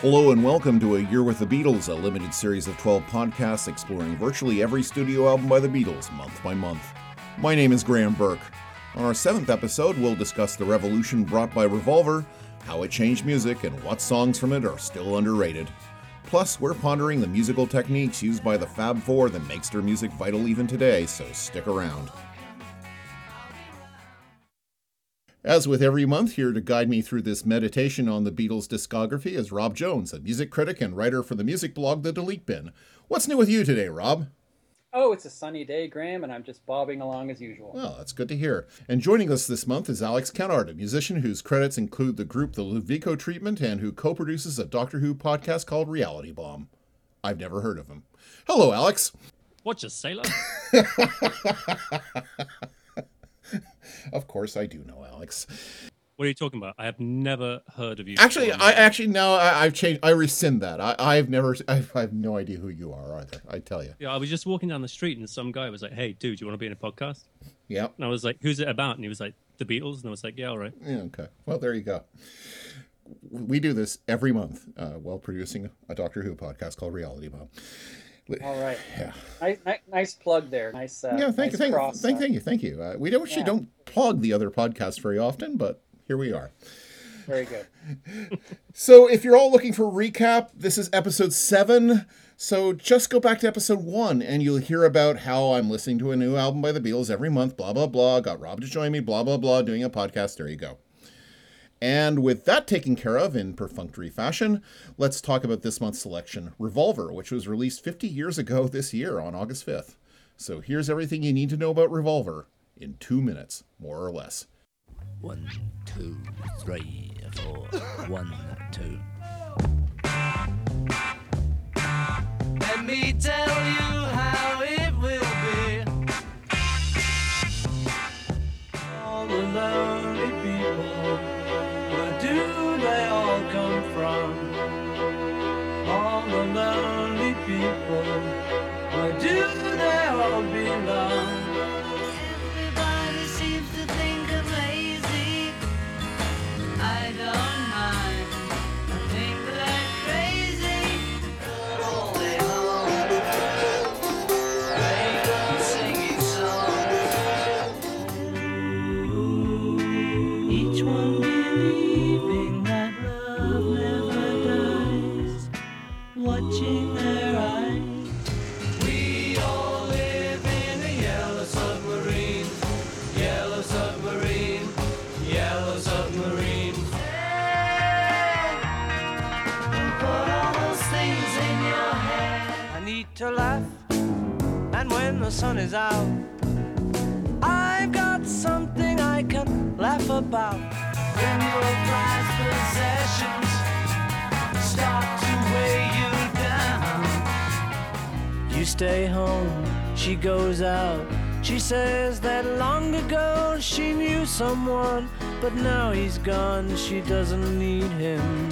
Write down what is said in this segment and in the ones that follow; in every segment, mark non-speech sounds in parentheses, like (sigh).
Hello and welcome to A Year with the Beatles, a limited series of 12 podcasts exploring virtually every studio album by the Beatles, month by month. My name is Graeme Burk. On our seventh episode, we'll discuss the revolution brought by Revolver, how it changed music, and what songs from it are still underrated. Plus, we're pondering the musical techniques used by the Fab Four that makes their music vital even today, so stick around. As with every month, here to guide me through this meditation on the Beatles' discography is Rob Jones, a music critic and writer for the music blog The Delete Bin. What's new with you today, Rob? Oh, it's a sunny day, Graeme, and I'm just bobbing along as usual. Well, that's good to hear. And joining us this month is Alex Kennard, a musician whose credits include the group The Ludovico Treatment and who co produces a Doctor Who podcast called Reality Bomb. I've never heard of him. Hello, Alex. What, just sailor? (laughs) of course, I do know Alex. What are you talking about? I have never heard of you. Actually, I actually no, I, have changed. I rescind that. I, I've never. I've, I have no idea who you are either. I tell you. Yeah, I was just walking down the street and some guy was like, "Hey, dude, do you want to be in a podcast?" Yeah. And I was like, "Who's it about?" And he was like, "The Beatles." And I was like, "Yeah, all right." Yeah. Okay. Well, there you go. We do this every month uh, while producing a Doctor Who podcast called Reality Bomb. All right. Yeah. Nice, nice, plug there. Nice. Uh, yeah. Thank nice you. Thank, cross, thank, uh, thank you. Thank you. Uh, we don't actually yeah. don't plug the other podcasts very often, but here we are. Very good. (laughs) so, if you're all looking for recap, this is episode seven. So, just go back to episode one and you'll hear about how I'm listening to a new album by the Beatles every month, blah, blah, blah. Got Rob to join me, blah, blah, blah, doing a podcast. There you go. And with that taken care of in perfunctory fashion, let's talk about this month's selection Revolver, which was released 50 years ago (laughs) this year on August 5th. So here's everything you need to know about Revolver in two minutes, more or less. One, two, three, four. (coughs) One, two. Let me tell you the sun is out, I've got something I can laugh about. When your prized possessions start to weigh you down, you stay home, she goes out. She says that long ago she knew someone, but now he's gone, she doesn't need him.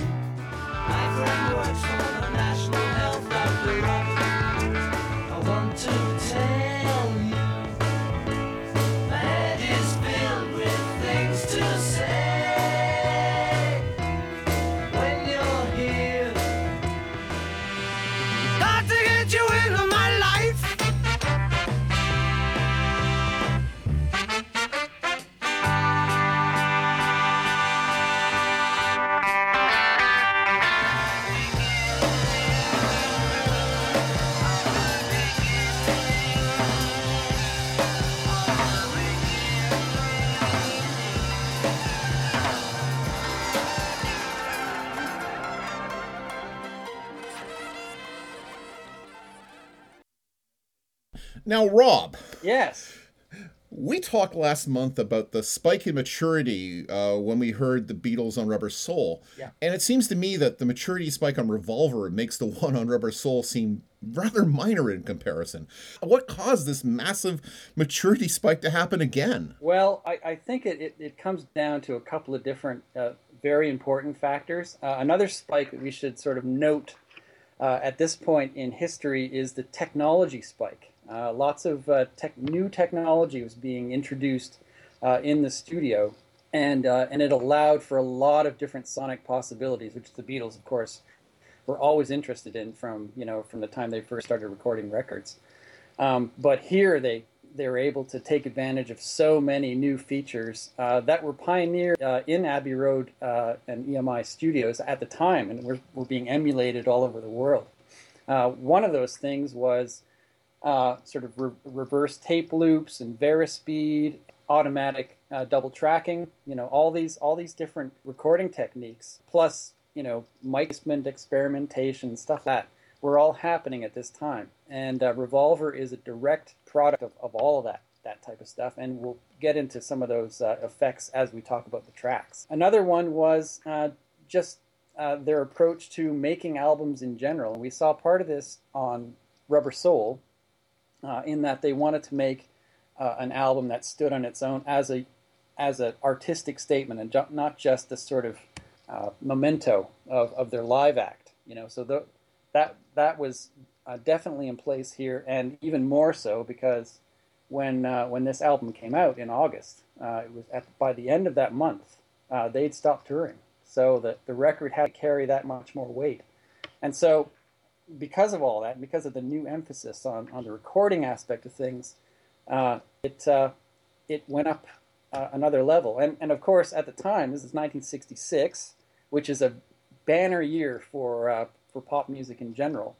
Now, Rob, Yes. we talked last month about the spike in maturity uh, when we heard the Beatles on Rubber Soul. Yeah. And it seems to me that the maturity spike on Revolver makes the (laughs) one on Rubber Soul seem rather minor in comparison. What caused this massive maturity spike to happen again? Well, I, I think it, it, it comes down to a couple of different uh, very important factors. Uh, another spike that we should sort of note uh, at this point in history is the technology spike. Uh, lots of uh, tech, new technology was being introduced uh, in the studio, and uh, and it allowed for a lot of different sonic possibilities, which the Beatles, of course, were always interested in from you know from the time they first started recording records. Um, but here they they were able to take advantage of so many new features uh, that were pioneered uh, in Abbey Road and EMI studios at the time, and were, were being emulated all over the world. One of those things was uh, sort of re- reverse tape loops and Varispeed, automatic uh, double tracking. You know, all these all these different recording techniques, plus you know, mic placement, experimentation, stuff like that were all happening at this time. And uh, Revolver is a direct product of, of all of that that type of stuff, and we'll get into some of those uh, effects as we talk about the tracks. Another one was uh, just uh, their approach to making albums in general. We saw part of this on Rubber Soul, uh, in that they wanted to make uh, an album that stood on its own as a as an artistic statement and not just a sort of uh, memento of, of their live act. You know, so the, that that was uh, definitely in place here, and even more so because when uh, when this album came out in August, uh, it was at, by the end of that month they'd stopped touring, so that the record had to carry that much more weight, and so because of all that, because of the new emphasis on, on the recording aspect of things, uh, it uh, it went up uh, another level. And and of course, at the time, this is 1966, which is a banner year for uh, for pop music in general.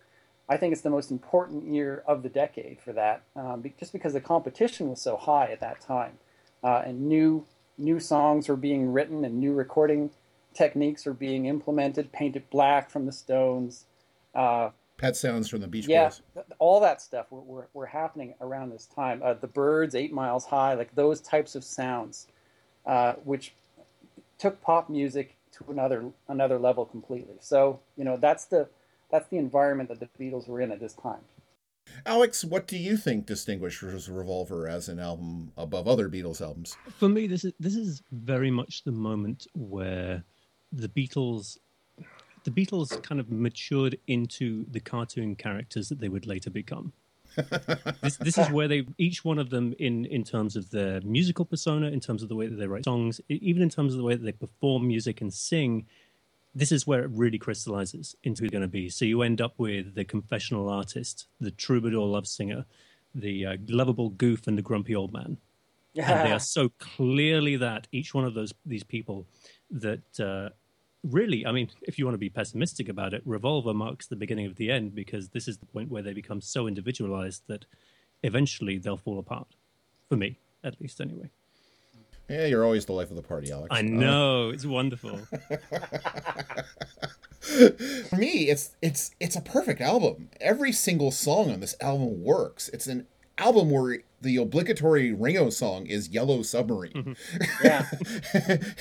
I think it's the most important year of the decade for that, um, be- just because the competition was so high at that time, uh, and new new songs were being written and new recording techniques were being implemented. Paint It Black from the Stones. Uh, Pet sounds from the Beach yeah, Boys. th- all that stuff were, were, were happening around this time. Uh, the Byrds, Eight Miles High, like those types of sounds, uh, which took pop music to another another level completely. So you know that's the that's the environment that the Beatles were in at this time. Alex, what do you think distinguishes Revolver as an album above other Beatles albums? For me, this is this is very much the moment where the Beatles, the Beatles, kind of matured into the cartoon characters that they would later become. (laughs) this, this is where they each one of them in in terms of their musical persona, in terms of the way that they write songs, even in terms of the way that they perform music and sing. This is where it really crystallizes into who they're going to be. So you end up with the confessional artist, the troubadour love singer, the uh, lovable goof, and the grumpy old man and they (laughs) are so clearly that each one of those these people that uh, really i mean if you want to be pessimistic about it revolver marks the beginning of the end because this is the point where they become so individualized that eventually they'll fall apart for me at least anyway Yeah, you're always the life of the party, Alex. i Uh, know it's wonderful (laughs) for me, it's it's it's a perfect album. Every single song on this album works. It's an album where the obligatory Ringo song is Yellow Submarine. Mm-hmm. (laughs) Yeah,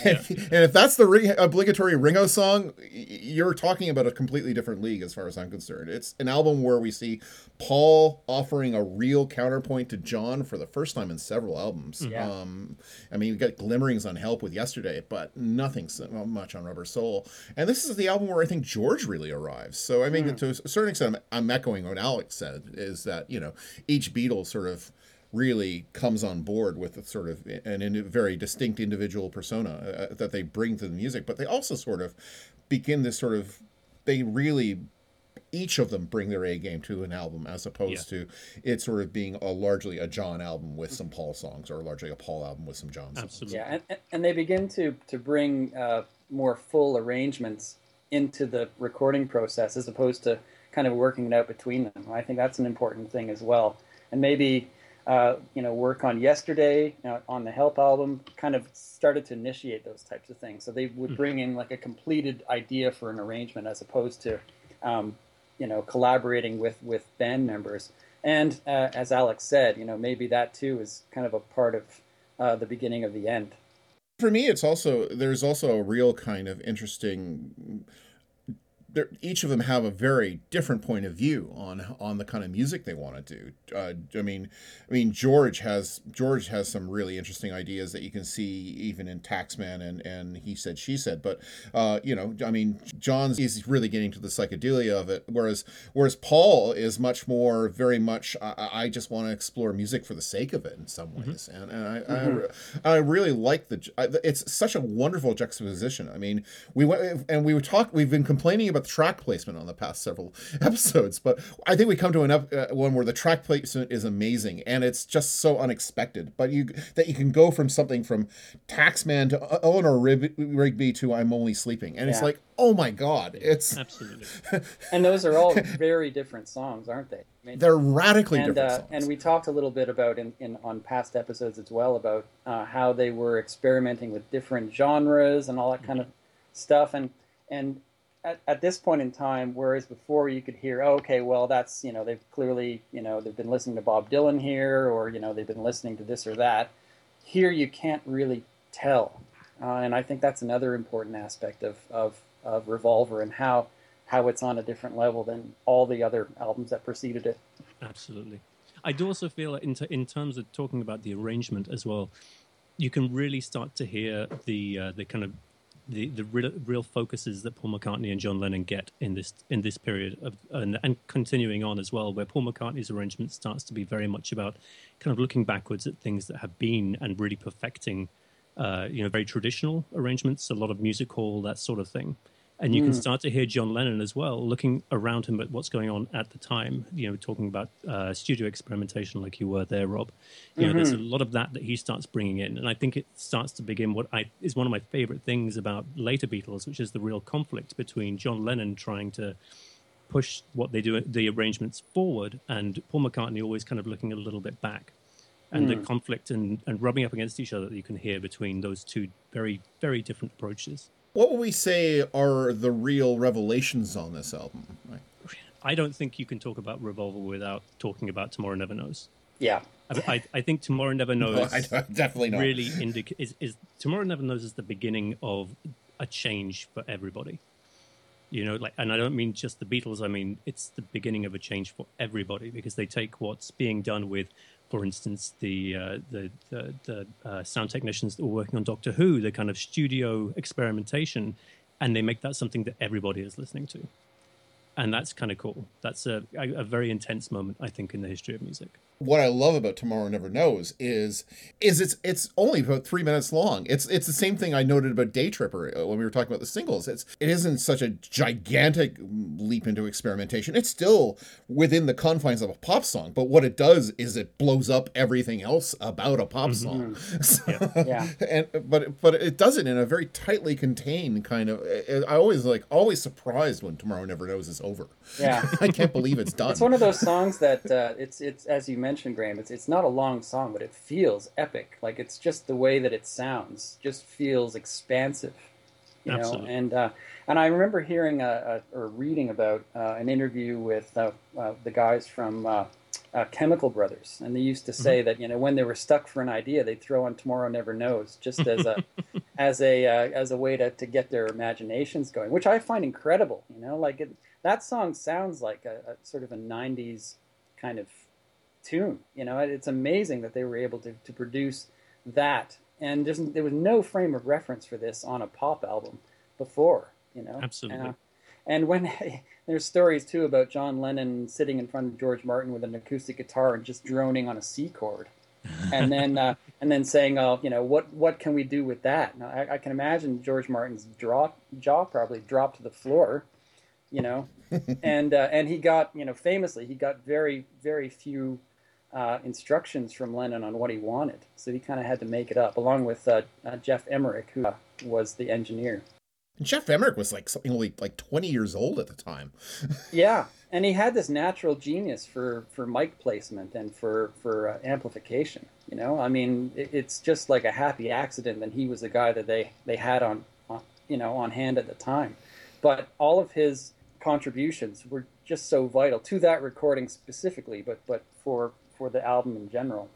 and, and if that's the ring, obligatory Ringo song, you're talking about a completely different league as far as I'm concerned. It's an album where we see Paul offering a real counterpoint to John for the first time in several albums. Mm-hmm. Yeah. Um, I mean, we got glimmerings on Help with Yesterday, but nothing so much on Rubber Soul. And this is the album where I think George really arrives. So I mean, hmm. to a certain extent, I'm, I'm echoing what Alex said: is that you know each Beatle sort of really comes on board with a sort of an in, very distinct individual persona uh, that they bring to the music, but they also sort of begin this sort of they really each of them bring their A game to an album as opposed to it sort of being a largely a John album with some Paul songs or largely a Paul album with some John songs. absolutely yeah, and- and, and they begin to to bring uh, more full arrangements into the recording process as opposed to kind of working it out between them. I think that's an important thing as well, and maybe. Uh, you know, work on yesterday uh, on the Help album kind of started to initiate those types of things. So they would bring in like a completed idea for an arrangement as opposed to, um, you know, collaborating with with band members. And uh, as Alex said, you know, maybe that too is kind of a part of uh, the beginning of the end. For me, it's also there's also a real kind of interesting. They're, each of them have a very different point of view on on the kind of music they want to do. Uh, I mean, I mean George has George has some really interesting ideas that you can see even in Taxman and and he said she said. But uh, you know, I mean, John's is really getting to the psychedelia of it, whereas whereas Paul is much more very much. I, I just want to explore music for the sake of it in some ways, and, and I, I re- I really like the. It's such a wonderful juxtaposition. I mean, we went and we were talk. We've been complaining about the track placement on the past several (laughs) episodes, but I think we come to an ep- uh, one where the track placement is amazing and it's just so unexpected. But you that you can go from something from Taxman to uh, Eleanor Rib- Rigby to I'm Only Sleeping, and it's like, oh my god, it's Absolutely. (laughs) And those are all (laughs) very different songs, aren't they? I mean, they're radically and different uh, songs. and we talked a little bit about in, in on past episodes as well about uh, how they were experimenting with different genres and all that kind of stuff and and at, at this point in time whereas before you could hear oh, okay well that's you know they've clearly you know they've been listening to Bob Dylan here or you know they've been listening to this or that here you can't really tell uh, and I think that's another important aspect of, of, of Revolver and how how it's on a different level than all the other albums that preceded it. Absolutely. I do also feel in, t- in terms of talking about the arrangement as well, you can really start to hear the uh, the kind of the, the real, real focuses that Paul McCartney and John Lennon get in this in this period of and, and continuing on as well, where Paul McCartney's arrangement starts to be very much about kind of looking backwards at things that have been and really perfecting, uh, you know, very traditional arrangements, a lot of music hall, that sort of thing. And you can mm. start to hear John Lennon as well, looking around him at what's going on at the time. You know, talking about uh, studio experimentation, like you were there, Rob. You know, there's a mm-hmm. lot of that that he starts bringing in, and I think it starts to begin what I is one of my favorite things about later Beatles, which is the real conflict between John Lennon trying to push what they do, the arrangements forward, and Paul McCartney always kind of looking a little bit back. And the mm. conflict and, and rubbing up against each other that you can hear between those two very, very different approaches. What would we say are the real revelations on this album? Like, I don't think you can talk about Revolver without talking about Tomorrow Never Knows. Yeah. I, I, I think Tomorrow Never Knows I, I definitely not. really indica- is, is Tomorrow Never Knows is the beginning of a change for everybody. You know, like, and I don't mean just the Beatles. I mean it's the beginning of a change for everybody because they take what's being done with, for instance, the uh, the the, the uh, sound technicians that were working on Doctor Who, the kind of studio experimentation, and they make that something that everybody is listening to, and that's kind of cool. That's a, a, a very intense moment, I think, in the history of music. What I love about Tomorrow Never Knows is is it's it's only about three minutes long. It's it's the same thing I noted about Day Tripper uh, when we were talking about the singles. It's it isn't such a gigantic leap into experimentation. It's still within the confines of a pop song, but what it does is it blows up everything else about a pop song. (laughs) So- Yeah. and but but it does it in a very tightly contained kind of. I always like always surprised when Tomorrow Never Knows is over. Yeah. (laughs) I can't believe it's done. It's one of those songs that uh, it's it's as you mentioned, Graeme. It's it's not a long song, but it feels epic. Like it's just the way that it sounds, just feels expansive. You know, Absolutely. and uh, and I remember hearing a, a, or reading about uh, an interview with uh, uh, the guys from uh, uh, Chemical Brothers, and they used to say that you know when they were stuck for an idea, they'd throw on Tomorrow Never Knows just as a (laughs) as a uh, as a way to, to get their imaginations going, which I find incredible. You know, like it, that song sounds like a, a sort of a '90s kind of tune. You know, it's amazing that they were able to, to produce that, and there's, there was no frame of reference for this on a pop album before. You know, Absolutely. And, uh, and when (laughs) there's stories too about John Lennon sitting in front of George Martin with an acoustic guitar and just droning on a C chord, and then uh, (laughs) and then saying, "Oh, you know, what what can we do with that?" Now, I, I can imagine George Martin's draw, jaw probably dropped to the floor, you know, (laughs) and uh, and he got you know famously he got very very few uh, instructions from Lennon on what he wanted, so he kind of had to make it up, along with uh, uh, Geoff Emerick, who uh, was the engineer. Geoff Emerick was like something like like twenty years old at the time. (laughs) Yeah, and he had this natural genius for for mic placement and for for uh, amplification. You know, I mean, it, it's just like a happy accident that he was the guy that they they had on, on you know on hand at the time. But all of his contributions were just so vital to that recording specifically, but but for for the album in general.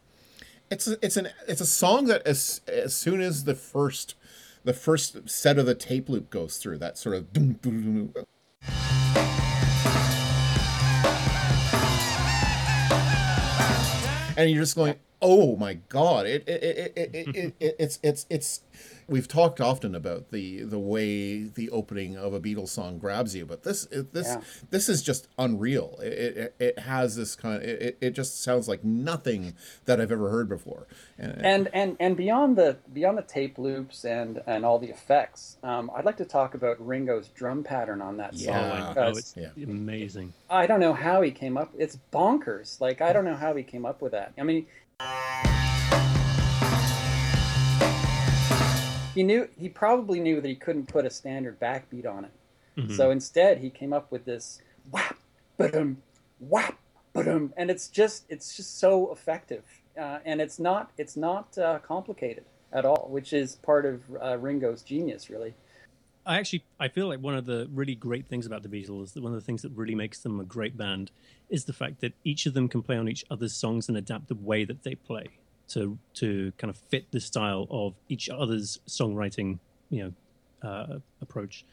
It's a, it's an it's a song that as as soon as the first the first set of the tape loop goes through that sort of doom, doom, doom, doom. and you're just going oh my god it it, it, it, it, it, it it's it's it's we've talked often about the the way the opening of a Beatles song grabs you, but this this Yeah. this is just unreal. It, it it has this kind. Of, it it just sounds like nothing that I've ever heard before. And, and and and beyond the beyond the tape loops and and all the effects, um, I'd like to talk about Ringo's drum pattern on that song. Oh, it's Yeah. amazing. I don't know how he came up. It's bonkers. Like I don't know how he came up with that. I mean, he knew he probably knew that he couldn't put a standard backbeat on it. Mm-hmm. So instead, he came up with this whap, ba-dum, whap, ba-dum, and it's just it's just so effective, uh, and it's not it's not uh, complicated at all, which is part of uh, Ringo's genius, really. I actually I feel like one of the really great things about the Beatles, that one of the things that really makes them a great band, is the fact that each of them can play on each other's songs and adapt the way that they play to to kind of fit the style of each other's songwriting, you know, uh, approach.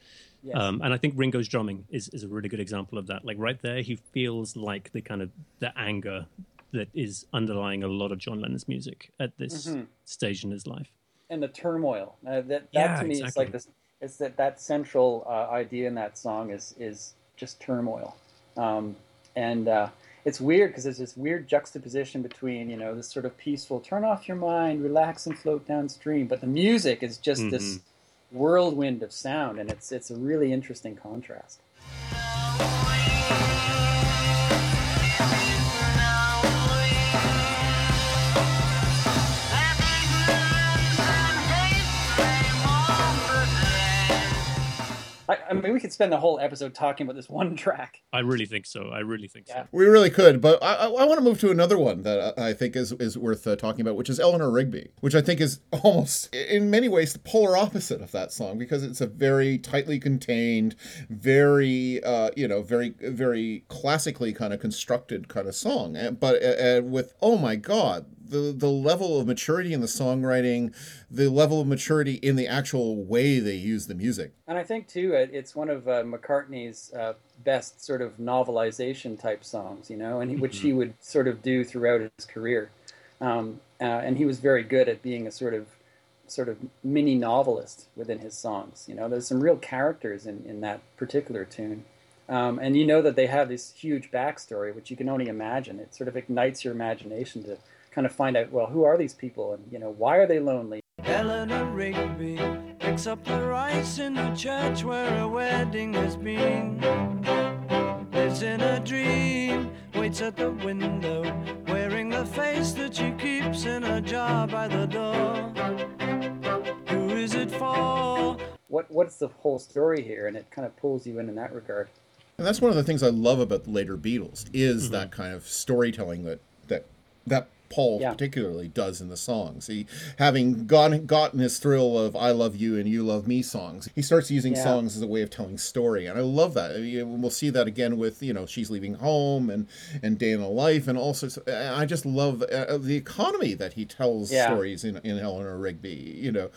Yes. Um, and I think Ringo's drumming is, is a really good example of that. Like right there, he feels like the kind of the anger that is underlying a lot of John Lennon's music at this Mm-hmm. stage in his life. and the turmoil. Uh, that that Yeah, to me is like this. It's that that central uh, idea in that song is is just turmoil, um, and uh, it's weird because there's this weird juxtaposition between you know this sort of peaceful turn off your mind, relax and float downstream, but the music is just this mm-hmm. whirlwind of sound, and it's it's a really interesting contrast. I, I mean, we could spend the whole episode talking about this one track. I really think so. I really think Yeah. so. We really could, but I, I, I want to move to another one that I I think is, is worth uh, talking about, which is Eleanor Rigby, which I think is almost, in many ways, the polar opposite of that song because it's a very tightly contained, very, uh, you know, very, very classically kind of constructed kind of song. And, but uh, uh, with, oh my God, the, the level of maturity in the songwriting, the level of maturity in the actual way they use the music. And I think too, it's one of uh, McCartney's uh, best sort of novelization type songs, you know, and he, which he would sort of do throughout his career. Um, uh, and he was very good at being a sort of sort of mini novelist within his songs. You know, there's some real characters in, in that particular tune. Um, and you know that they have this huge backstory, which you can only imagine. It sort of ignites your imagination to kind of find out, well, who are these people, and you know, why are they lonely? Eleanor Rigby picks up the rice in the church where a wedding has been. Lives in a dream, waits at the window, wearing the face that she keeps in a jar by the door. Who is it for? What what's the whole story here? And it kind of pulls you in in that regard. And that's one of the things I love about the later Beatles is mm-hmm. that kind of storytelling that that that Paul Yeah. particularly does in the songs. He having gotten gotten his thrill of "I Love You" and "You Love Me" songs, he starts using Yeah. songs as a way of telling story, and I love that. I mean, we'll see that again with you know "She's Leaving Home" and and "Day in the Life" and all sorts. Of, I just love uh, the economy that he tells Yeah. stories in in Eleanor Rigby. You know,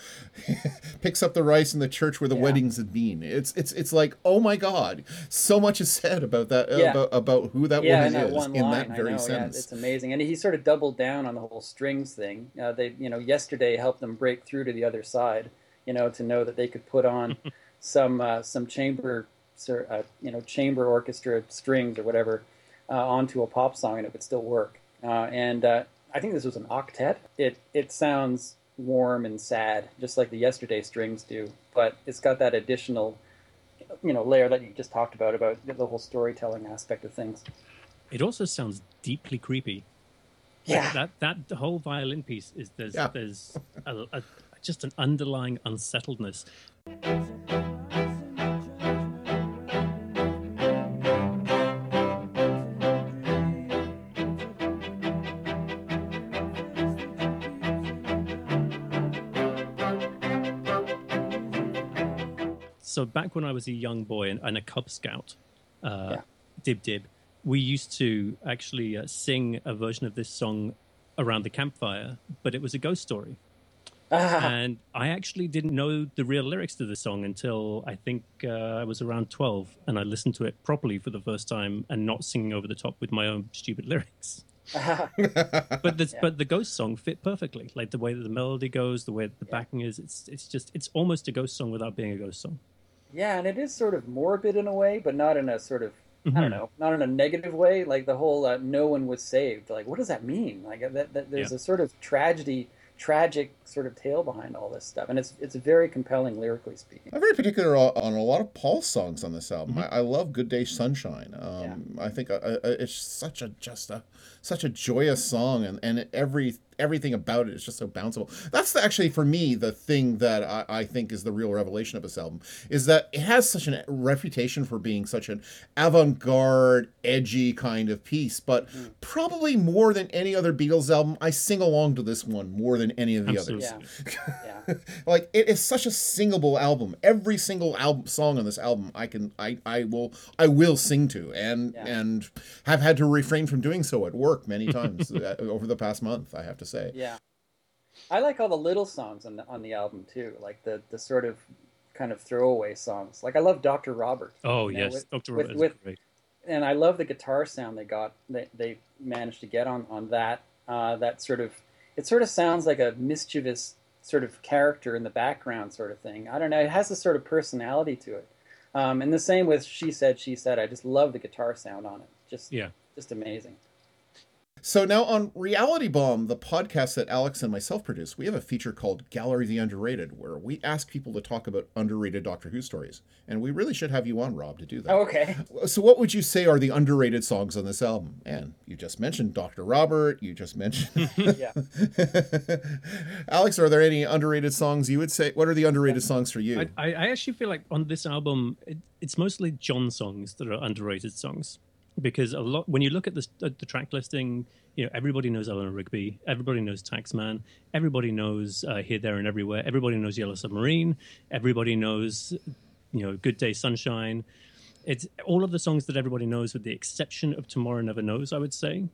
(laughs) picks up the rice in the church where the weddings had been. It's it's it's like oh my god, so much is said about that about about who that woman that is in that very know, sentence. It's amazing, and he sort of doubled down on the whole strings thing. Uh, they, you know, yesterday helped them break through to the other side. You know, to know that they could put on (laughs) some uh, some chamber, uh, you know, chamber orchestra strings or whatever uh, onto a pop song, and it would still work. Uh, and uh, I think this was an octet. It it sounds warm and sad, just like the yesterday strings do, but it's got that additional, you know, layer that you just talked about about the whole storytelling aspect of things. It also sounds deeply creepy. Yeah. That that whole violin piece is there's Yeah. there's a, a, just an underlying unsettledness. So back when I was a young boy and, and a Cub Scout, uh, Yeah. Dib Dib, we used to actually uh, sing a version of this song around the campfire, but it was a ghost story. and I actually didn't know the real lyrics to the song until I think uh, I was around 12 and I listened to it properly for the first time and not singing over the top with my own stupid lyrics. (laughs) but the but the ghost song fit perfectly. Like the way that the melody goes, the way that the backing is. It's it's just it's almost a ghost song without being a ghost song. Yeah, and it is sort of morbid in a way, but not in a sort of I don't Mhm. know, not in a negative way. Like the whole uh, "no one was saved." Like, what does that mean? Like that, that there's Yeah. a sort of tragedy, tragic sort of tale behind all this stuff, and it's it's very compelling lyrically speaking. I'm very particular on on a lot of Paul's songs on this album. I, I love "Good Day Sunshine." Um, I think uh, uh, it's such a just a such a joyous song, and and every everything about it is just so bounceable. That's the, actually for me the thing that I, I think is the real revelation of this album is that it has such a reputation for being such an avant-garde, edgy kind of piece, but probably more than any other Beatles album, I sing along to this one more than any of the Absolutely. Others Yeah, yeah, (laughs) like it is such a singable album every single album song on this album i can i i will i will sing to and Yeah. and have had to refrain from doing so at work many times uh, over the past month i have to say yeah. I like all the little songs on the on the album too, like the the sort of kind of throwaway songs. Like I love Doctor Robert. Oh you know, yes, with- Doctor with- Robert is with- great. and I love the guitar sound they got. They they managed to get on on that. Uh, that sort of it sort of sounds like a mischievous sort of character in the background, sort of thing. I don't know. It has a sort of personality to it. Um, and the same with she said, she said. I just love the guitar sound on it. Just Yeah. just amazing. So now on reality bomb the podcast that alex and myself produce we have a feature called gallery the underrated where we ask people to talk about underrated doctor who stories and we really should have you on rob to do that Oh, okay. (laughs) So, what would you say are the underrated songs on this album? And you just mentioned Dr. Robert. You just mentioned. (laughs) yeah. (laughs) Alex, are there any underrated songs you would say? What are the underrated songs for you? I, I I actually feel like on this album, it, it's mostly John songs that are underrated songs because a lot when you look at the the track listing, you know everybody knows Eleanor Rigby, everybody knows Taxman, everybody knows uh, Here, There, and Everywhere, everybody knows Yellow Submarine, everybody knows you know Good Day Sunshine. It's all of the songs that everybody knows, with the exception of Tomorrow Never Knows. I would say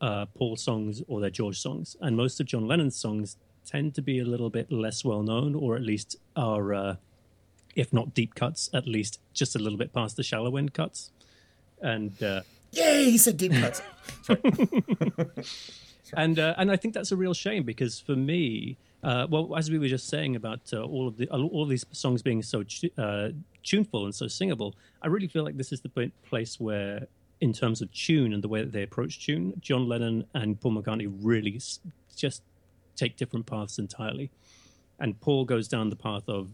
uh, Paul songs or they're George songs, and most of John Lennon's songs tend to be a little bit less well known, or at least are, uh, if not deep cuts, at least just a little bit past the shallow end cuts. And uh, Yay, he said deep cuts. (laughs) and uh, and I think that's a real shame because for me, uh, well, as we were just saying about uh, all of the all of these songs being so uh, tuneful and so singable, I really feel like this is the place where, in terms of tune and the way that they approach tune, John Lennon and Paul McCartney really just take different paths entirely. And Paul goes down the path of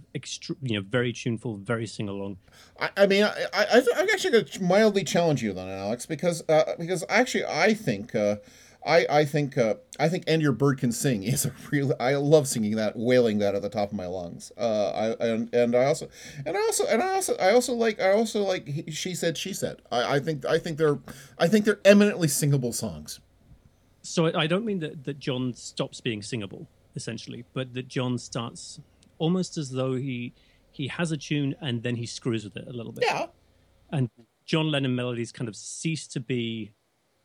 you know very tuneful, very sing along. I, I mean, I, I, I'm actually going to mildly challenge you then, Alex, because uh, because actually I think uh, I I think uh, I think "And Your Bird Can Sing" (laughs) is a real. I love singing that, wailing that at the top of my lungs. Uh, I and and I also and I also and I also I also like I also like he, she said she said. I, I think I think they're I think they're eminently singable songs. So I I don't mean that, that John stops being singable, essentially, but that John starts almost as though he he has a tune and then he screws with it a little bit. Yeah. And John Lennon melodies kind of cease to be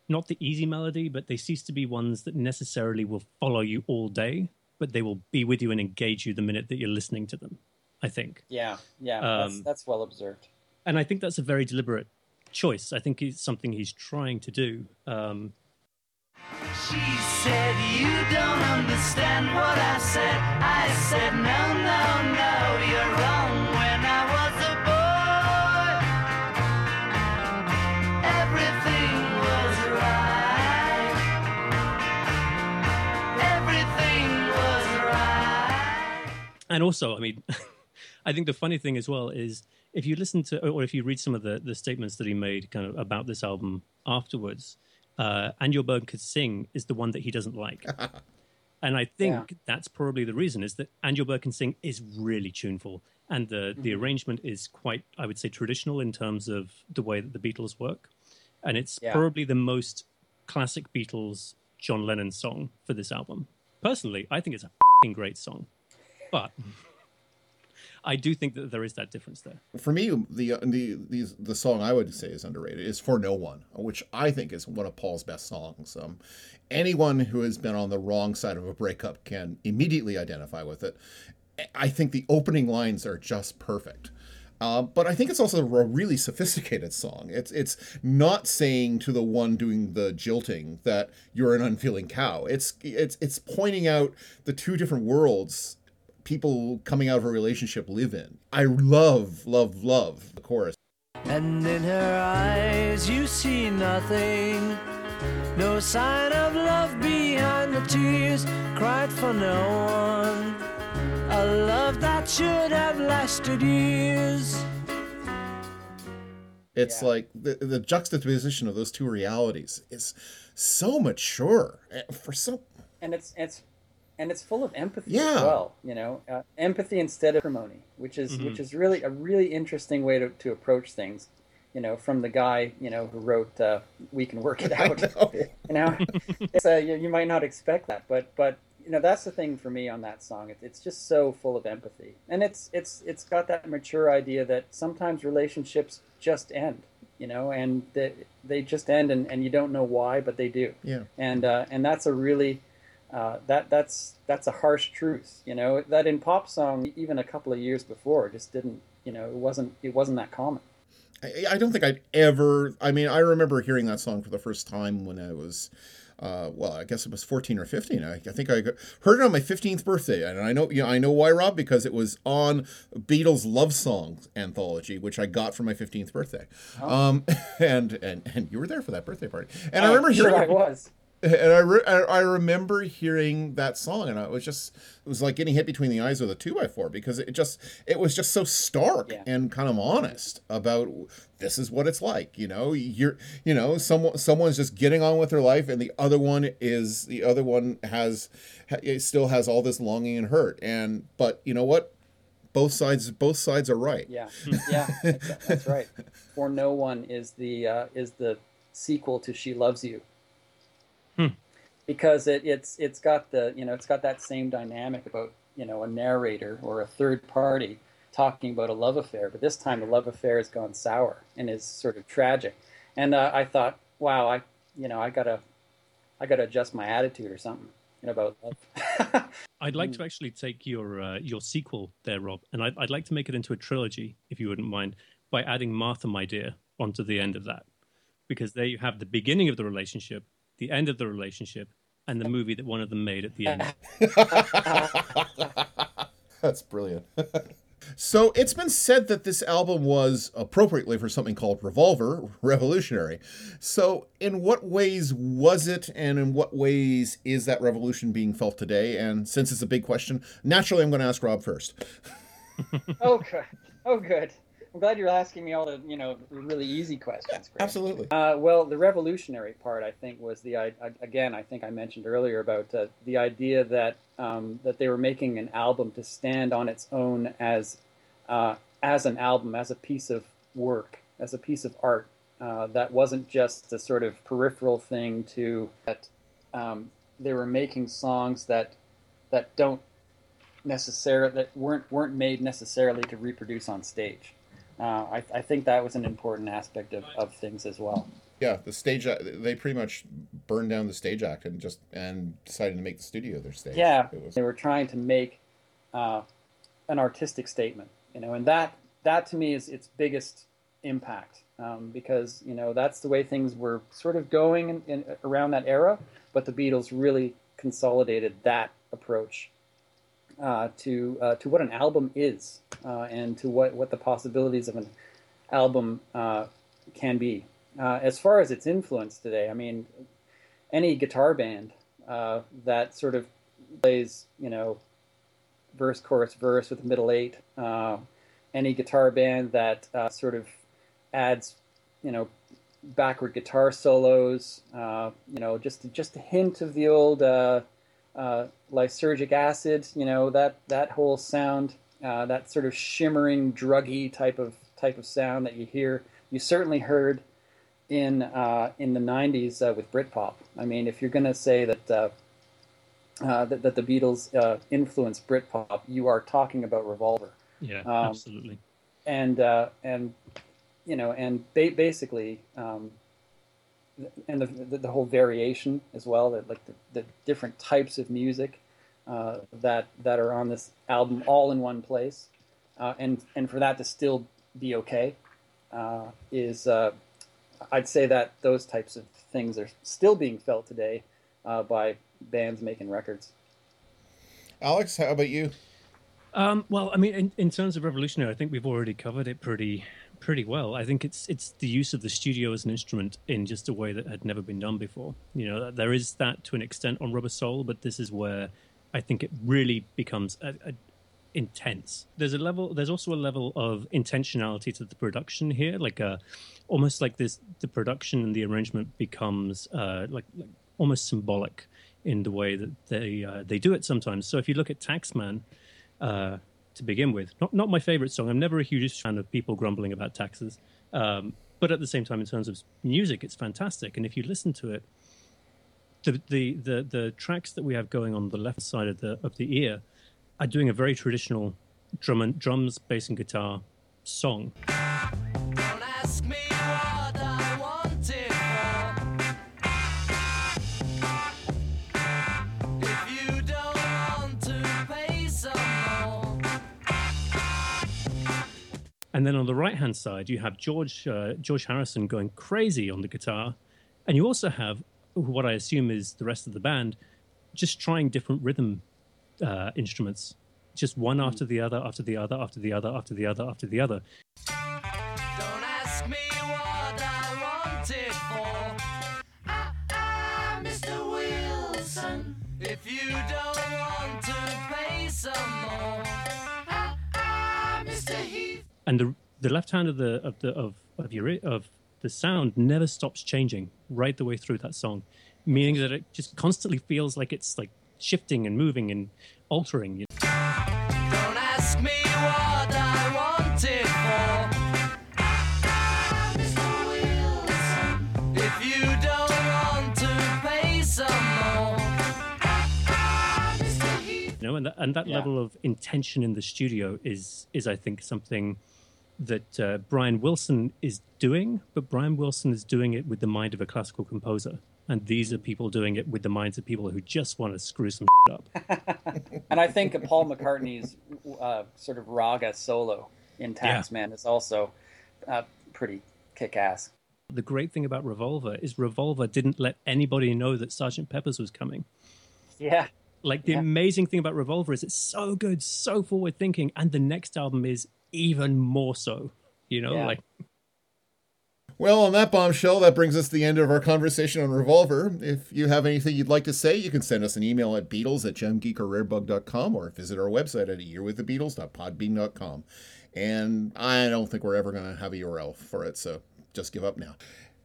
not the easy melody, but they cease to be ones that necessarily will follow you all day, but they will be with you and engage you the minute that you're listening to them. I think. Yeah, yeah, that's, Um, that's well observed. And I think that's a very deliberate choice. I think it's something he's trying to do. Um, She said, You don't understand what I said. I said, No, no, no, you're wrong. When I was a boy, everything was right. Everything was right. and also, I mean, (laughs) I think the funny thing as well is if you listen to, or if you read some of the, the statements that he made kind of about this album afterwards, uh, And Your Bird Could Sing is the one that he doesn't like. (laughs) and I think that's probably the reason is that And Your Bird Can Sing is really tuneful. And the, the arrangement is quite, I would say, traditional in terms of the way that the Beatles work. And it's Yeah. probably the most classic Beatles John Lennon song for this album. Personally, I think it's a fing great song. But (laughs) I do think that there is that difference there. For me, the the these the song I would say is underrated is "For No One," which I think is one of Paul's best songs. Um, anyone who has been on the wrong side of a breakup can immediately identify with it. I think the opening lines are just perfect. Uh, but I think it's also a really sophisticated song. It's it's not saying to the one doing the jilting that you're an unfeeling cow. It's it's it's pointing out the two different worlds people coming out of a relationship live in. I love love love the chorus. And in her eyes you see nothing. No sign of love behind the tears cried for no one. A love that should have lasted years. It's Yeah. like the the juxtaposition of those two realities is so mature eh, for so and it's it's and it's full of empathy Yeah. as well you know uh, empathy instead of acrimony which is which is really a really interesting way to, to approach things you know from the guy you know who wrote uh, we can work it (laughs) out know. (laughs) you know it's, uh, you, you might not expect that but but you know that's the thing for me on that song it, it's just so full of empathy and it's it's it's got that mature idea that sometimes relationships just end you know and they, they just end and, and you don't know why but they do yeah. and uh, and that's a really uh, that that's that's a harsh truth, you know. That in pop song, even a couple of years before, just didn't, you know, it wasn't it wasn't that common. I, I don't think I'd ever. I mean, I remember hearing that song for the first time when I was, uh, well, I guess it was fourteen or fifteen. I, I think I heard it on my fifteenth birthday, and I know, you know, I know why, Rob, because it was on Beatles love songs anthology, which I got for my fifteenth birthday. Um, (laughs) and and and you were there for that birthday party, and I remember Uh, sure hearing I was. And I, re- I remember hearing that song, and I was just it was like getting hit between the eyes with a two by four because it just it was just so stark Yeah. and kind of honest about this is what it's like. You know, you're you know someone someone's just getting on with their life, and the other one is the other one has it still has all this longing and hurt, and but you know what, both sides both sides are right. Yeah, (laughs) yeah, that's, that's right. For no one is the uh, is the sequel to She Loves You. Because it, it's it's got the you know it's got that same dynamic about you know a narrator or a third party talking about a love affair, but this time the love affair has gone sour and is sort of tragic. And uh, I thought, wow, I you know I gotta I gotta adjust my attitude or something you know, about love. (laughs) I'd like to actually take your uh, your sequel there, Rob, and I'd, I'd like to make it into a trilogy, if you wouldn't mind, by adding Martha, my dear, onto the end of that, because there you have the beginning of the relationship, the end of the relationship, and the movie that one of them made at the end. (laughs) That's brilliant. (laughs) so it's been said that this album was appropriately for something called Revolver, revolutionary. So, in what ways was it, and in what ways is that revolution being felt today? And since it's a big question, naturally I'm going to ask Rob first. (laughs) oh good, oh good. I'm glad you're asking me all the you know really easy questions. Greg. Absolutely. Uh, well, the revolutionary part, I think, was the I, again. I think I mentioned earlier about uh, the idea that um, that they were making an album to stand on its own as uh, as an album, as a piece of work, as a piece of art. Uh, that wasn't just a sort of peripheral thing to that. Um, they were making songs that that don't necessarily that weren't weren't made necessarily to reproduce on stage. Uh, I, I think that was an important aspect of, of things as well. Yeah, the stage they pretty much burned down the stage act and just and decided to make the studio their stage. Yeah, was, they were trying to make uh, an artistic statement, you know, and that that to me is its biggest impact um, because you know that's the way things were sort of going in, in, around that era, but the Beatles really consolidated that approach uh, to uh, to what an album is uh, and to what, what the possibilities of an album uh, can be. Uh, as far as its influence today, I mean, any guitar band that sort of plays, you know, verse, chorus, verse with middle eight, any guitar band that sort of adds, you know, backward guitar solos, you know, just just a hint of the old uh, lysergic acid, you know, that that whole sound, uh, that sort of shimmering, druggy type of type of sound that you hear, you certainly heard in uh, in the '90s uh, with Britpop. I mean, if you're going to say that, uh, uh, that that the Beatles uh, influenced Britpop, you are talking about Revolver Yeah, Um, absolutely. and uh, and you know and ba- basically um, and the, the the whole variation as well that like the, the different types of music uh, that that are on this album all in one place uh, and and for that to still be okay. Uh, is uh, I'd say that those types of things are still being felt today uh, by bands making records. Alex, how about you? Um, well, I mean, in, in terms of revolutionary, I think we've already covered it pretty pretty well. I think it's it's the use of the studio as an instrument in just a way that had never been done before. You know, there is that to an extent on Rubber Soul, but this is where I think it really becomes a, a intense. There's a level. There's also a level of intentionality to the production here, like a almost like this. The production and the arrangement becomes uh, like, like almost symbolic in the way that they uh, they do it sometimes. So if you look at Taxman. Uh, to begin with, not not my favorite song. I'm never a huge fan of people grumbling about taxes, um, but at the same time, in terms of music, it's fantastic. And if you listen to it, the, the the the tracks that we have going on the left side of the of the ear are doing a very traditional drum and drums, bass, and guitar song. And then on the right hand side, you have George uh, George Harrison going crazy on the guitar, and you also have what I assume is the rest of the band just trying different rhythm uh, instruments, just one after the other, after the other, after the other, after the other, after the other. Ah, ah. If you don't want to pay some more. And the the left hand of the of the of of your of the sound never stops changing right the way through that song, meaning that it just constantly feels like it's like shifting and moving and altering. Don't ask me what I want it for. Mr. Wilson. If you don't want to pay some more. Mr. Heath. You know, and that, and that Yeah. level of intention in the studio is is I think something that uh, Brian Wilson is doing, but Brian Wilson is doing it with the mind of a classical composer. And these are people doing it with the minds of people who just want to screw some up. (laughs) And I think Paul McCartney's uh, sort of raga solo in Yeah. Taxman is also uh, pretty kick ass. The great thing about Revolver is Revolver didn't let anybody know that Sergeant Pepper's was coming. Yeah. Like the Yeah. amazing thing about Revolver is it's so good, so forward thinking, and the next album is even more so. You know, Yeah. like Well, on that bombshell, that brings us to the end of our conversation on Revolver. If you have anything you'd like to say, you can send us an email at Beatles at gemgeekorrarebug.com or visit our website at ayearwiththebeatles.podbean.com. And I don't think we're ever going to have a URL for it, so just give up now.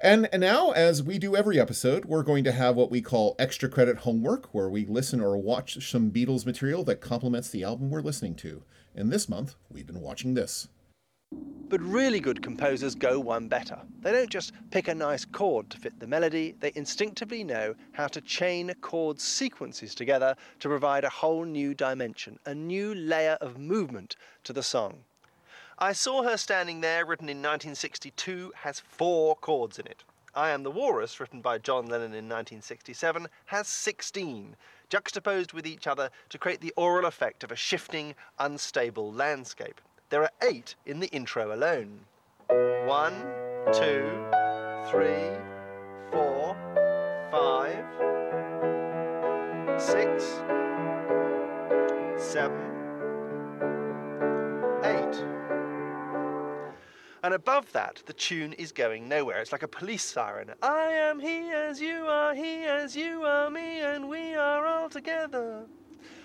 And, and now, as we do every episode, we're going to have what we call extra credit homework, where we listen or watch some Beatles material that complements the album we're listening to. And this month, we've been watching this. But really good composers go one better. They don't just pick a nice chord to fit the melody, they instinctively know how to chain chord sequences together to provide a whole new dimension, a new layer of movement to the song. I Saw Her Standing There, written in 1962, has four chords in it. I Am the Walrus, written by John Lennon in 1967, has 16, juxtaposed with each other to create the aural effect of a shifting, unstable landscape. There are eight in the intro alone. One, two, three, four, five, six, seven, And above that, the tune is going nowhere. It's like a police siren. I am he as you are, he as you are, me, and we are all together.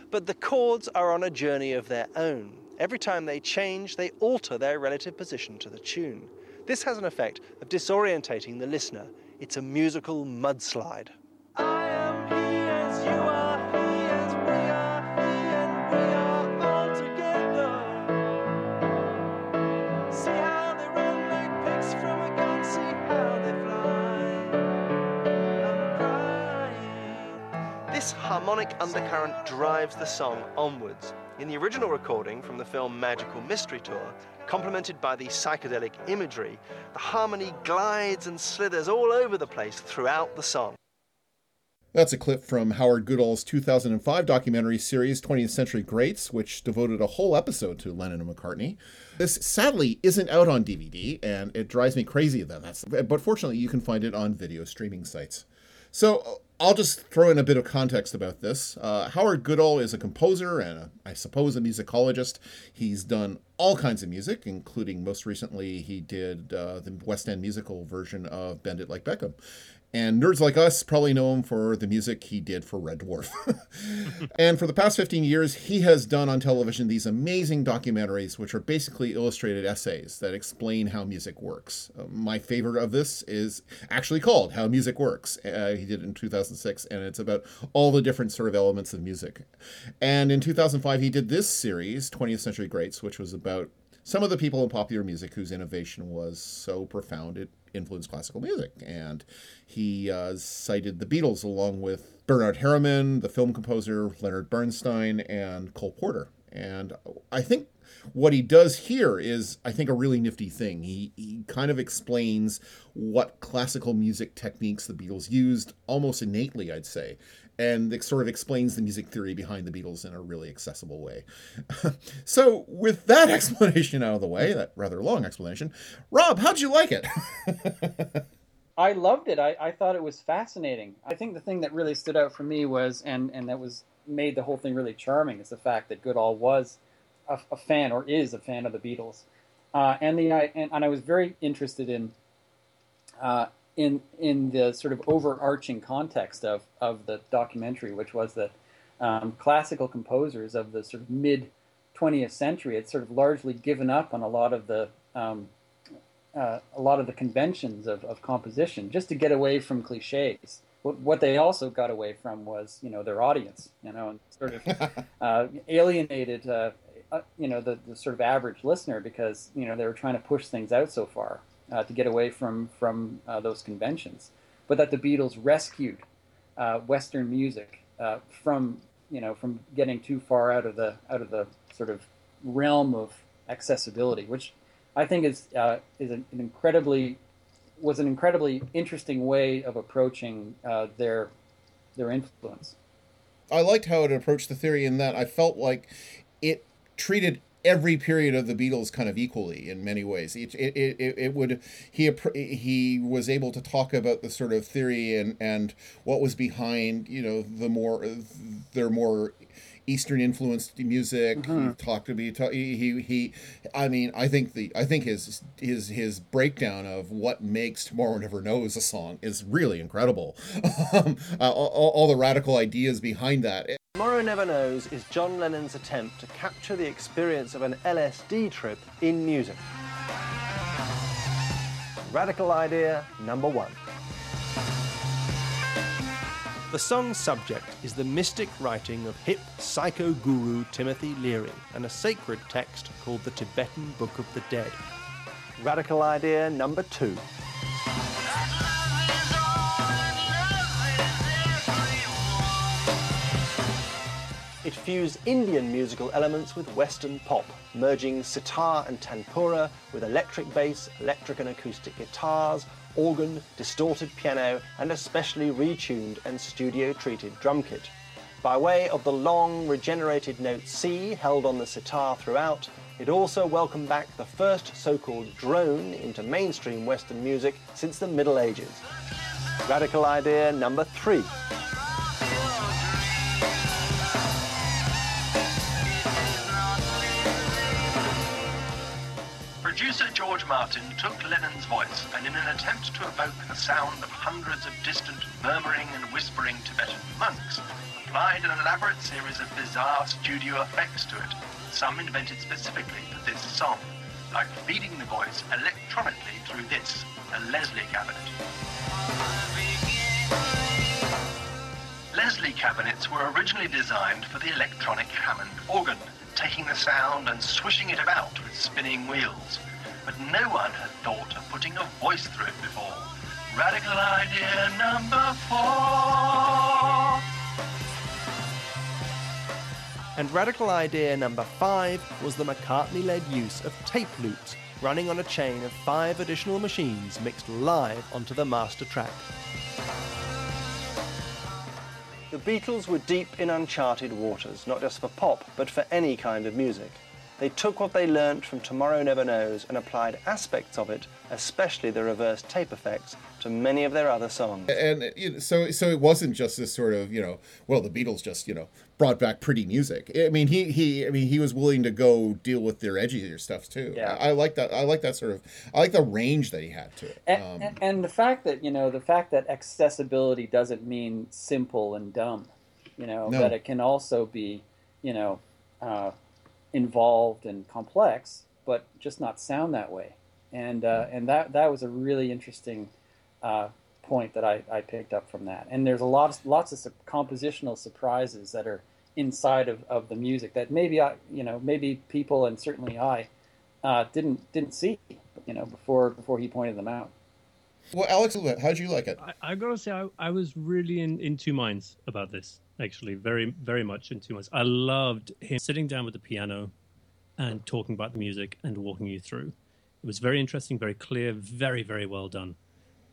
But the chords are on a journey of their own. Every time they change, they alter their relative position to the tune. This has an effect of disorientating the listener. It's a musical mudslide. Harmonic undercurrent drives the song onwards. In the original recording from the film Magical Mystery Tour, complemented by the psychedelic imagery, the harmony glides and slithers all over the place throughout the song. That's a clip from Howard Goodall's 2005 documentary series 20th Century Greats, which devoted a whole episode to Lennon and McCartney. This sadly isn't out on DVD, and it drives me crazy that that's. But fortunately, you can find it on video streaming sites. So I'll just throw in a bit of context about this. Uh, Howard Goodall is a composer and a, I suppose a musicologist. He's done all kinds of music, including most recently he did uh, the West End musical version of Bend It Like Beckham. And nerds like us probably know him for the music he did for Red Dwarf. (laughs) and for the past 15 years, he has done on television these amazing documentaries, which are basically illustrated essays that explain how music works. Uh, my favorite of this is actually called How Music Works. Uh, he did it in 2006, and it's about all the different sort of elements of music. And in 2005, he did this series, 20th Century Greats, which was about some of the people in popular music whose innovation was so profound it influenced classical music. And he uh, cited the Beatles along with Bernard Herrmann, the film composer Leonard Bernstein, and Cole Porter. And I think what he does here is, I think, a really nifty thing. He, he kind of explains what classical music techniques the Beatles used almost innately, I'd say. And it sort of explains the music theory behind the Beatles in a really accessible way. (laughs) so, with that (laughs) explanation out of the way, that rather long explanation, Rob, how'd you like it? (laughs) I loved it. I, I thought it was fascinating. I think the thing that really stood out for me was, and, and that was made the whole thing really charming, is the fact that Goodall was a, a fan or is a fan of the Beatles, uh, and the I, and, and I was very interested in uh, in in the sort of overarching context of of the documentary, which was that um, classical composers of the sort of mid 20th century had sort of largely given up on a lot of the um, uh, a lot of the conventions of, of composition just to get away from cliches. What, what they also got away from was, you know, their audience, you know, and sort of (laughs) uh, alienated, uh, uh, you know, the, the sort of average listener because, you know, they were trying to push things out so far uh, to get away from from uh, those conventions. But that the Beatles rescued uh, Western music uh, from, you know, from getting too far out of the out of the sort of realm of accessibility, which I think is uh, is an, incredibly was an incredibly interesting way of approaching uh, their their influence. I liked how it approached the theory in that I felt like it treated every period of the Beatles kind of equally in many ways. It it, it, it would he he was able to talk about the sort of theory and and what was behind you know the more their more Eastern influenced music. Mm-hmm. He talked to me. He, he he. I mean, I think the I think his his his breakdown of what makes Tomorrow Never Knows a song is really incredible. (laughs) um, uh, all, all the radical ideas behind that. Tomorrow Never Knows is John Lennon's attempt to capture the experience of an LSD trip in music. Radical idea number one. The song's subject is the mystic writing of hip psycho guru Timothy Leary and a sacred text called the Tibetan Book of the Dead. Radical idea number two. It fused Indian musical elements with Western pop, merging sitar and tanpura with electric bass, electric and acoustic guitars, organ, distorted piano, and a specially retuned and studio treated drum kit. By way of the long regenerated note C held on the sitar throughout, it also welcomed back the first so called drone into mainstream Western music since the Middle Ages. Radical idea number three. George Martin took Lennon's voice and in an attempt to evoke the sound of hundreds of distant murmuring and whispering Tibetan monks, applied an elaborate series of bizarre studio effects to it, some invented specifically for this song, like feeding the voice electronically through this, a Leslie cabinet. Leslie cabinets were originally designed for the electronic Hammond organ, taking the sound and swishing it about with spinning wheels. But no one had thought of putting a voice through it before. Radical idea number four. And radical idea number five was the McCartney led use of tape loops running on a chain of five additional machines mixed live onto the master track. The Beatles were deep in uncharted waters, not just for pop, but for any kind of music. They took what they learnt from Tomorrow Never Knows and applied aspects of it, especially the reverse tape effects, to many of their other songs. and you know, so so it wasn't just this sort of you know well the Beatles just you know brought back pretty music. I mean he he I mean he was willing to go deal with their edgier stuff too. Yeah. I, I like that. I like that sort of. I like the range that he had to it. And, Um, and, and the fact that you know the fact that accessibility doesn't mean simple and dumb, you know No. that it can also be you know uh, involved and complex, but just not sound that way. And uh, and that that was a really interesting uh, point that I, I picked up from that. And there's a lot of, lots of su- compositional surprises that are inside of, of the music that maybe I you know maybe people and certainly I uh, didn't didn't see you know before before he pointed them out. well, Alex, how'd you like it? I, I gotta say, I, I was really in, in two minds about this. Actually, very very much in two minds. I loved him sitting down with the piano and talking about the music and walking you through. It was very interesting, very clear, very very well done.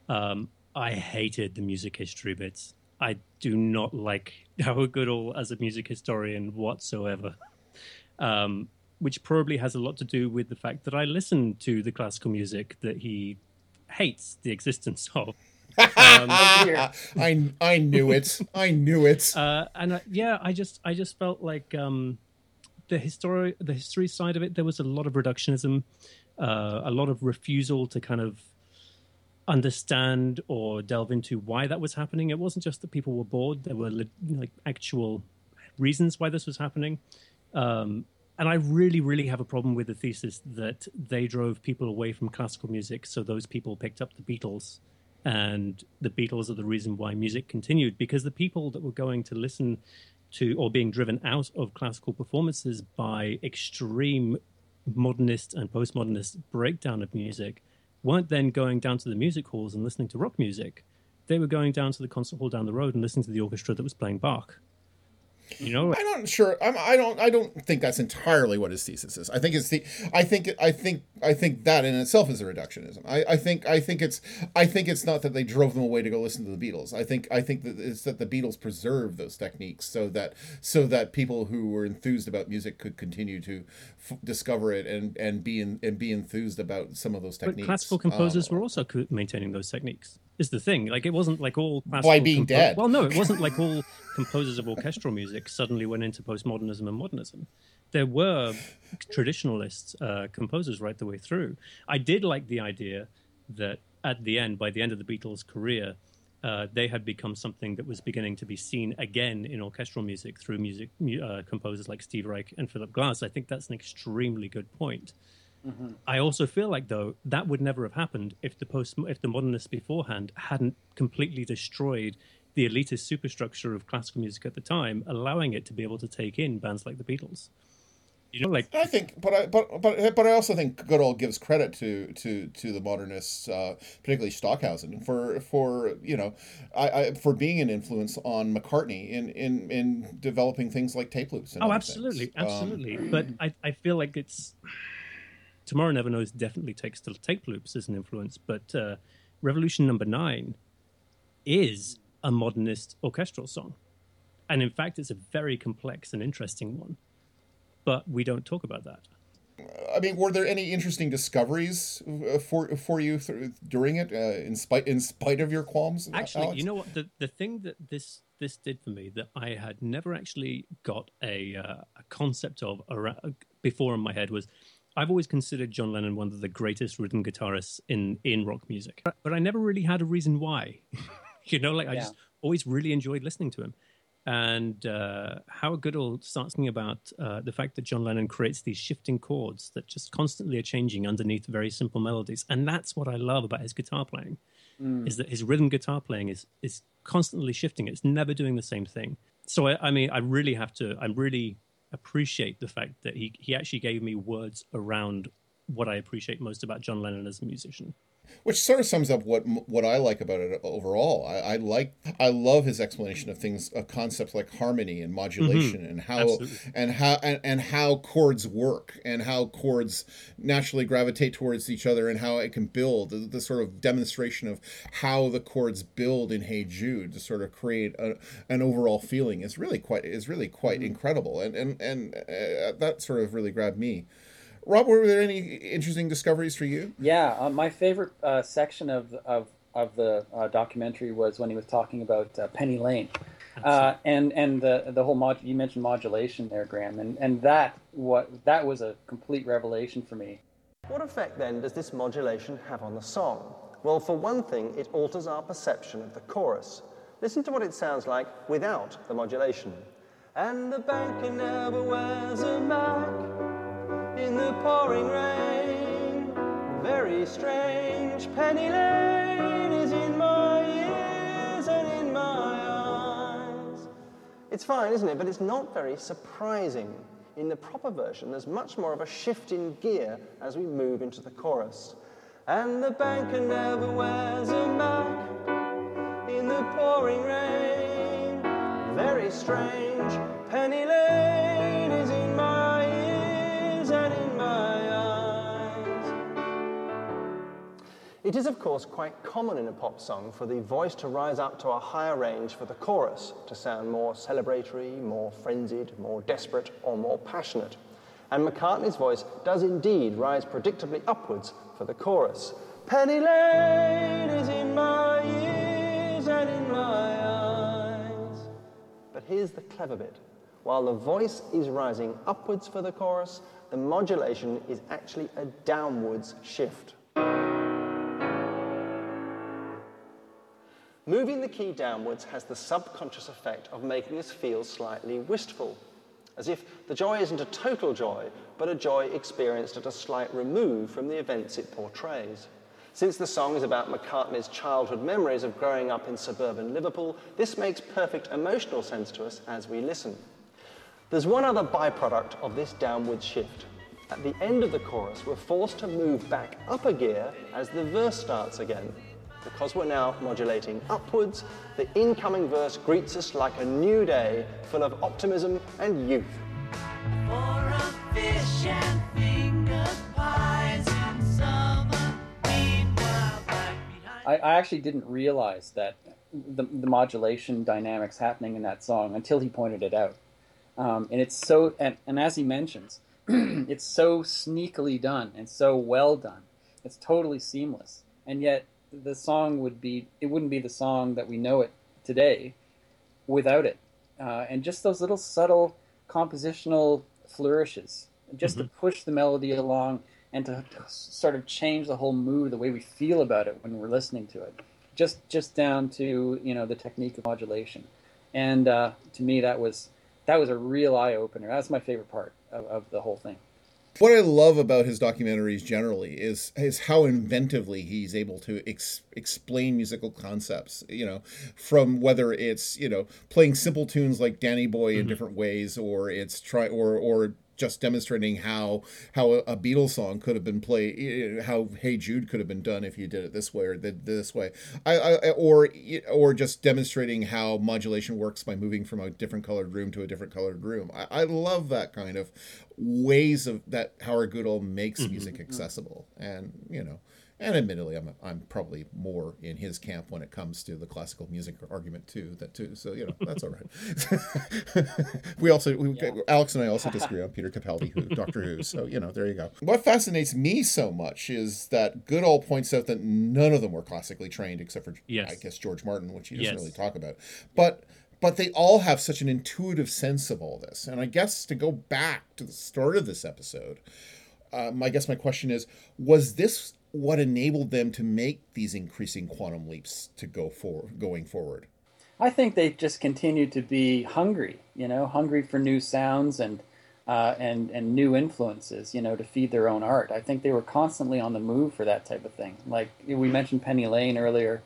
Um, I hated the music history bits. I do not like (laughs) Howard Goodall as a music historian whatsoever. Um, which probably has a lot to do with the fact that I listen to the classical music that he hates the existence (laughs) of. Um, (laughs) I I knew it. I knew it. uh, and uh, yeah, I just I just felt like um, the history the history side of it. There was a lot of reductionism, uh, a lot of refusal to kind of understand or delve into why that was happening. It wasn't just that people were bored; there were like actual reasons why this was happening. Um, and I really, really have a problem with the thesis that they drove people away from classical music, so those people picked up the Beatles, and the Beatles are the reason why music continued. Because the people that were going to listen to or being driven out of classical performances by extreme modernist and postmodernist breakdown of music weren't then going down to the music halls and listening to rock music. They were going down to the concert hall down the road and listening to the orchestra that was playing Bach. You know, I'm not sure. I'm, I don't. I don't think that's entirely what his thesis is. I think it's the. I think. I think. I think that in itself is a reductionism. I, I think. I think it's. I think it's not that they drove them away to go listen to the Beatles. I think. I think that it's that the Beatles preserved those techniques so that so that people who were enthused about music could continue to f- discover it and and be in, and be enthused about some of those but techniques. classical composers Um, were also maintaining those techniques. Is the thing like it wasn't like all classical By being dead. Well, no, it wasn't like all (laughs) composers of orchestral music suddenly went into postmodernism and modernism. There were traditionalist uh, composers right the way through. I did like the idea that at the end, by the end of the Beatles' career, uh, they had become something that was beginning to be seen again in orchestral music through music uh, composers like Steve Reich and Philip Glass. I think that's an extremely good point. I also feel like though that would never have happened if the post if the modernists beforehand hadn't completely destroyed the elitist superstructure of classical music at the time, allowing it to be able to take in bands like the Beatles. You know, like I think, but I but but but I also think Goodall gives credit to to to the modernists, uh, particularly Stockhausen, for for you know, I, I for being an influence on McCartney in in in developing things like tape loops. And Oh, absolutely, things. Um, absolutely. but I, I feel like it's Tomorrow Never Knows definitely takes to tape loops as an influence, but uh, Revolution Number Nine is a modernist orchestral song, and in fact, it's a very complex and interesting one. But we don't talk about that. I mean, were there any interesting discoveries uh, for for you th- during it, uh, in spite in spite of your qualms? Actually, Alex? you know what? The the thing that this this did for me that I had never actually got a uh, a concept of around, before in my head was I've always considered John Lennon one of the greatest rhythm guitarists in in rock music, but, I never really had a reason why. (laughs) you know, like I Yeah. just always really enjoyed listening to him. And uh, Howard Goodall starts talking about uh, the fact that John Lennon creates these shifting chords that just constantly are changing underneath very simple melodies, and that's what I love about his guitar playing is that his rhythm guitar playing is is constantly shifting. It's never doing the same thing. So I, I mean, I really have to. I'm really appreciate the fact that he he actually gave me words around what I appreciate most about John Lennon as a musician. Which sort of sums up what what I like about it overall. I, I like I love his explanation of things, of concepts like harmony and modulation, and how Absolutely. and how and, and how chords work, and how chords naturally gravitate towards each other, and how it can build the, the sort of demonstration of how the chords build in Hey Jude to sort of create a, an overall feeling is really quite is really quite incredible, and and and uh, that sort of really grabbed me. Rob, were there any interesting discoveries for you? Yeah, uh, my favorite uh, section of of of the uh, documentary was when he was talking about uh, Penny Lane, uh, and and the the whole mod. You mentioned modulation there, Graeme, and and that what that was a complete revelation for me. What effect then does this modulation have on the song? Well, for one thing, it alters our perception of the chorus. Listen to what it sounds like without the modulation. And the banker never wears a mac in the pouring rain. Very strange. Penny Lane is in my ears and in my eyes. It's fine, isn't it? But it's not very surprising. In the proper version, there's much more of a shift in gear as we move into the chorus. And the banker never wears a mac in the pouring rain. Very strange. Penny Lane is in in my eyes. It is, of course, quite common in a pop song for the voice to rise up to a higher range for the chorus to sound more celebratory, more frenzied, more desperate, or more passionate. And McCartney's voice does indeed rise predictably upwards for the chorus. Penny Lane is in my ears and in my eyes. But here's the clever bit. While the voice is rising upwards for the chorus, the modulation is actually a downwards shift. Moving the key downwards has the subconscious effect of making us feel slightly wistful, as if the joy isn't a total joy, but a joy experienced at a slight remove from the events it portrays. Since the song is about McCartney's childhood memories of growing up in suburban Liverpool, this makes perfect emotional sense to us as we listen. There's one other byproduct of this downward shift. At the end of the chorus, we're forced to move back up a gear as the verse starts again. Because we're now modulating upwards, the incoming verse greets us like a new day, full of optimism and youth. For a fish and finger pies in summer. Meanwhile, back behind. I, I actually didn't realize that the, the modulation dynamics happening in that song until he pointed it out. Um, and it's so, and, and as he mentions, (clears throat) it's so sneakily done and so well done. It's totally seamless. And yet the song would be, it wouldn't be the song that we know it today without it. Uh, and just those little subtle compositional flourishes, just to push the melody along and to sort of change the whole mood, the way we feel about it when we're listening to it. Just just down to you know the technique of modulation, and uh, to me that was that was a real eye opener. That's my favorite part of, of the whole thing. What I love about his documentaries generally is is how inventively he's able to ex- explain musical concepts. You know, from whether it's you know playing simple tunes like Danny Boy in mm-hmm. different ways, or it's try or or just demonstrating how how a, Beatles song could have been played, eh, eh, how Hey Jude could have been done if you did it this way or did this way, I, I or eh, or just demonstrating how modulation works by moving from a different colored room to a different colored room. I, I love that kind of ways of that Howard Goodall makes mm-hmm. music mm-hmm. accessible, and you know. And admittedly, I'm I'm probably more in his camp when it comes to the classical music argument too. That too, so you know that's all right. (laughs) we also, we, Alex and I also disagree on Peter Capaldi, who, Doctor Who. So you know, there you go. What fascinates me so much is that Goodall points out that none of them were classically trained, except for Yes. I guess George Martin, which he doesn't Yes. really talk about. But but they all have such an intuitive sense of all this. And I guess to go back to the start of this episode, um, I guess my question is: Was this what enabled them to make these increasing quantum leaps to go for going forward? I think they just continued to be hungry, you know, hungry for new sounds and uh, and and new influences, you know, to feed their own art. I think they were constantly on the move for that type of thing. Like we mentioned Penny Lane earlier.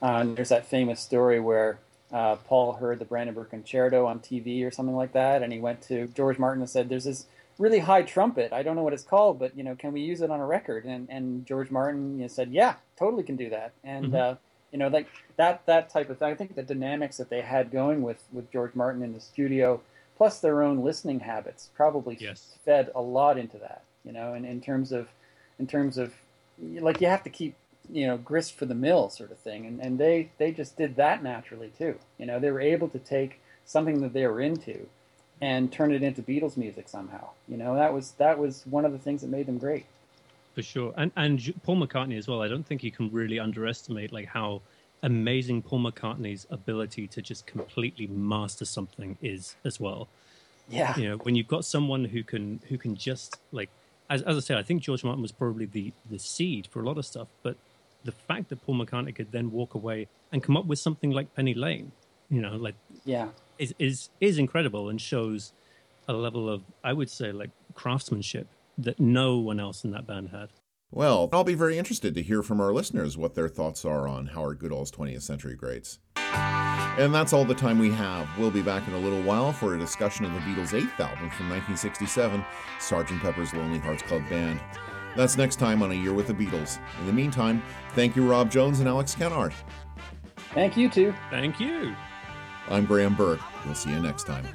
Uh, there's that famous story where uh, Paul heard the Brandenburg Concerto on TV or something like that, and he went to George Martin and said, "There's this really high trumpet. I don't know what it's called, but you know, can we use it on a record? And and George Martin you know, said, yeah, totally can do that. And Mhm. uh, you know, like that that type of thing. I think the dynamics that they had going with with George Martin in the studio, plus their own listening habits, probably Yes. fed a lot into that. You know, and in terms of in terms of like you have to keep you know grist for the mill sort of thing and, and they they just did that naturally too you know they were able to take something that they were into and turn it into beatles music somehow you know that was that was one of the things that made them great for sure. And and Paul McCartney as well. I don't think you can really underestimate like how amazing Paul McCartney's ability to just completely master something is as well. yeah You know, when you've got someone who can who can just like as as I say, I think George Martin was probably the the seed for a lot of stuff, but the fact that Paul McCartney could then walk away and come up with something like Penny Lane, you know, like yeah is is is incredible and shows a level of I would say like craftsmanship that no one else in that band had. Well, I'll be very interested to hear from our listeners what their thoughts are on Howard Goodall's 20th Century Greats. And that's all the time we have. We'll be back in a little while for a discussion of the Beatles' eighth album from 1967, Sgt. Pepper's Lonely Hearts Club Band. That's next time on A Year with the Beatles. In the meantime, thank you, Rob Jones and Alex Kennard. thank you too Thank you. I'm Graeme Burk. We'll see you next time.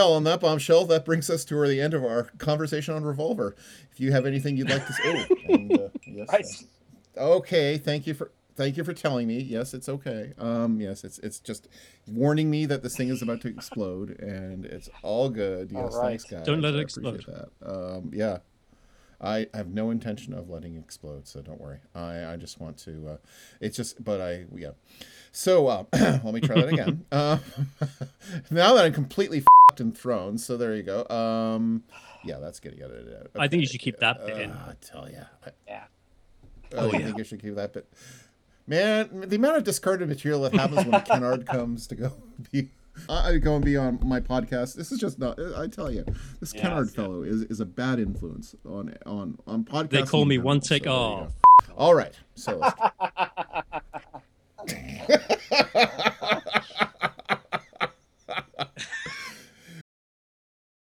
Well, on that bombshell, that brings us to the end of our conversation on Revolver. If you have anything you'd like to say, oh, (laughs) and, uh, yes, Nice. okay. Thank you for thank you for telling me. Yes, it's okay. Um, yes, it's it's just warning me that this thing is about to explode, and it's all good. Yes, All right. thanks, guys. Don't let it I appreciate That. Um, yeah. I have no intention of letting it explode, so don't worry. I, I just want to. Uh, it's just, but I yeah. So uh, (clears throat) let me try that again. (laughs) uh, (laughs) now that I'm completely fed and thrown, so there you go. Um, yeah, that's getting edited out. I think you should keep that bit in. Uh, I tell you. I, yeah oh, you think I should keep that bit? Man, the amount of discarded material that happens when Kennard comes to go (laughs) be. I I go and be on my podcast. This is just not. I tell you, this Yes, Kennard yeah. fellow is, is a bad influence on on on podcasting. They call me in one general, take so off. All right, so. let's- (laughs) (laughs) (laughs)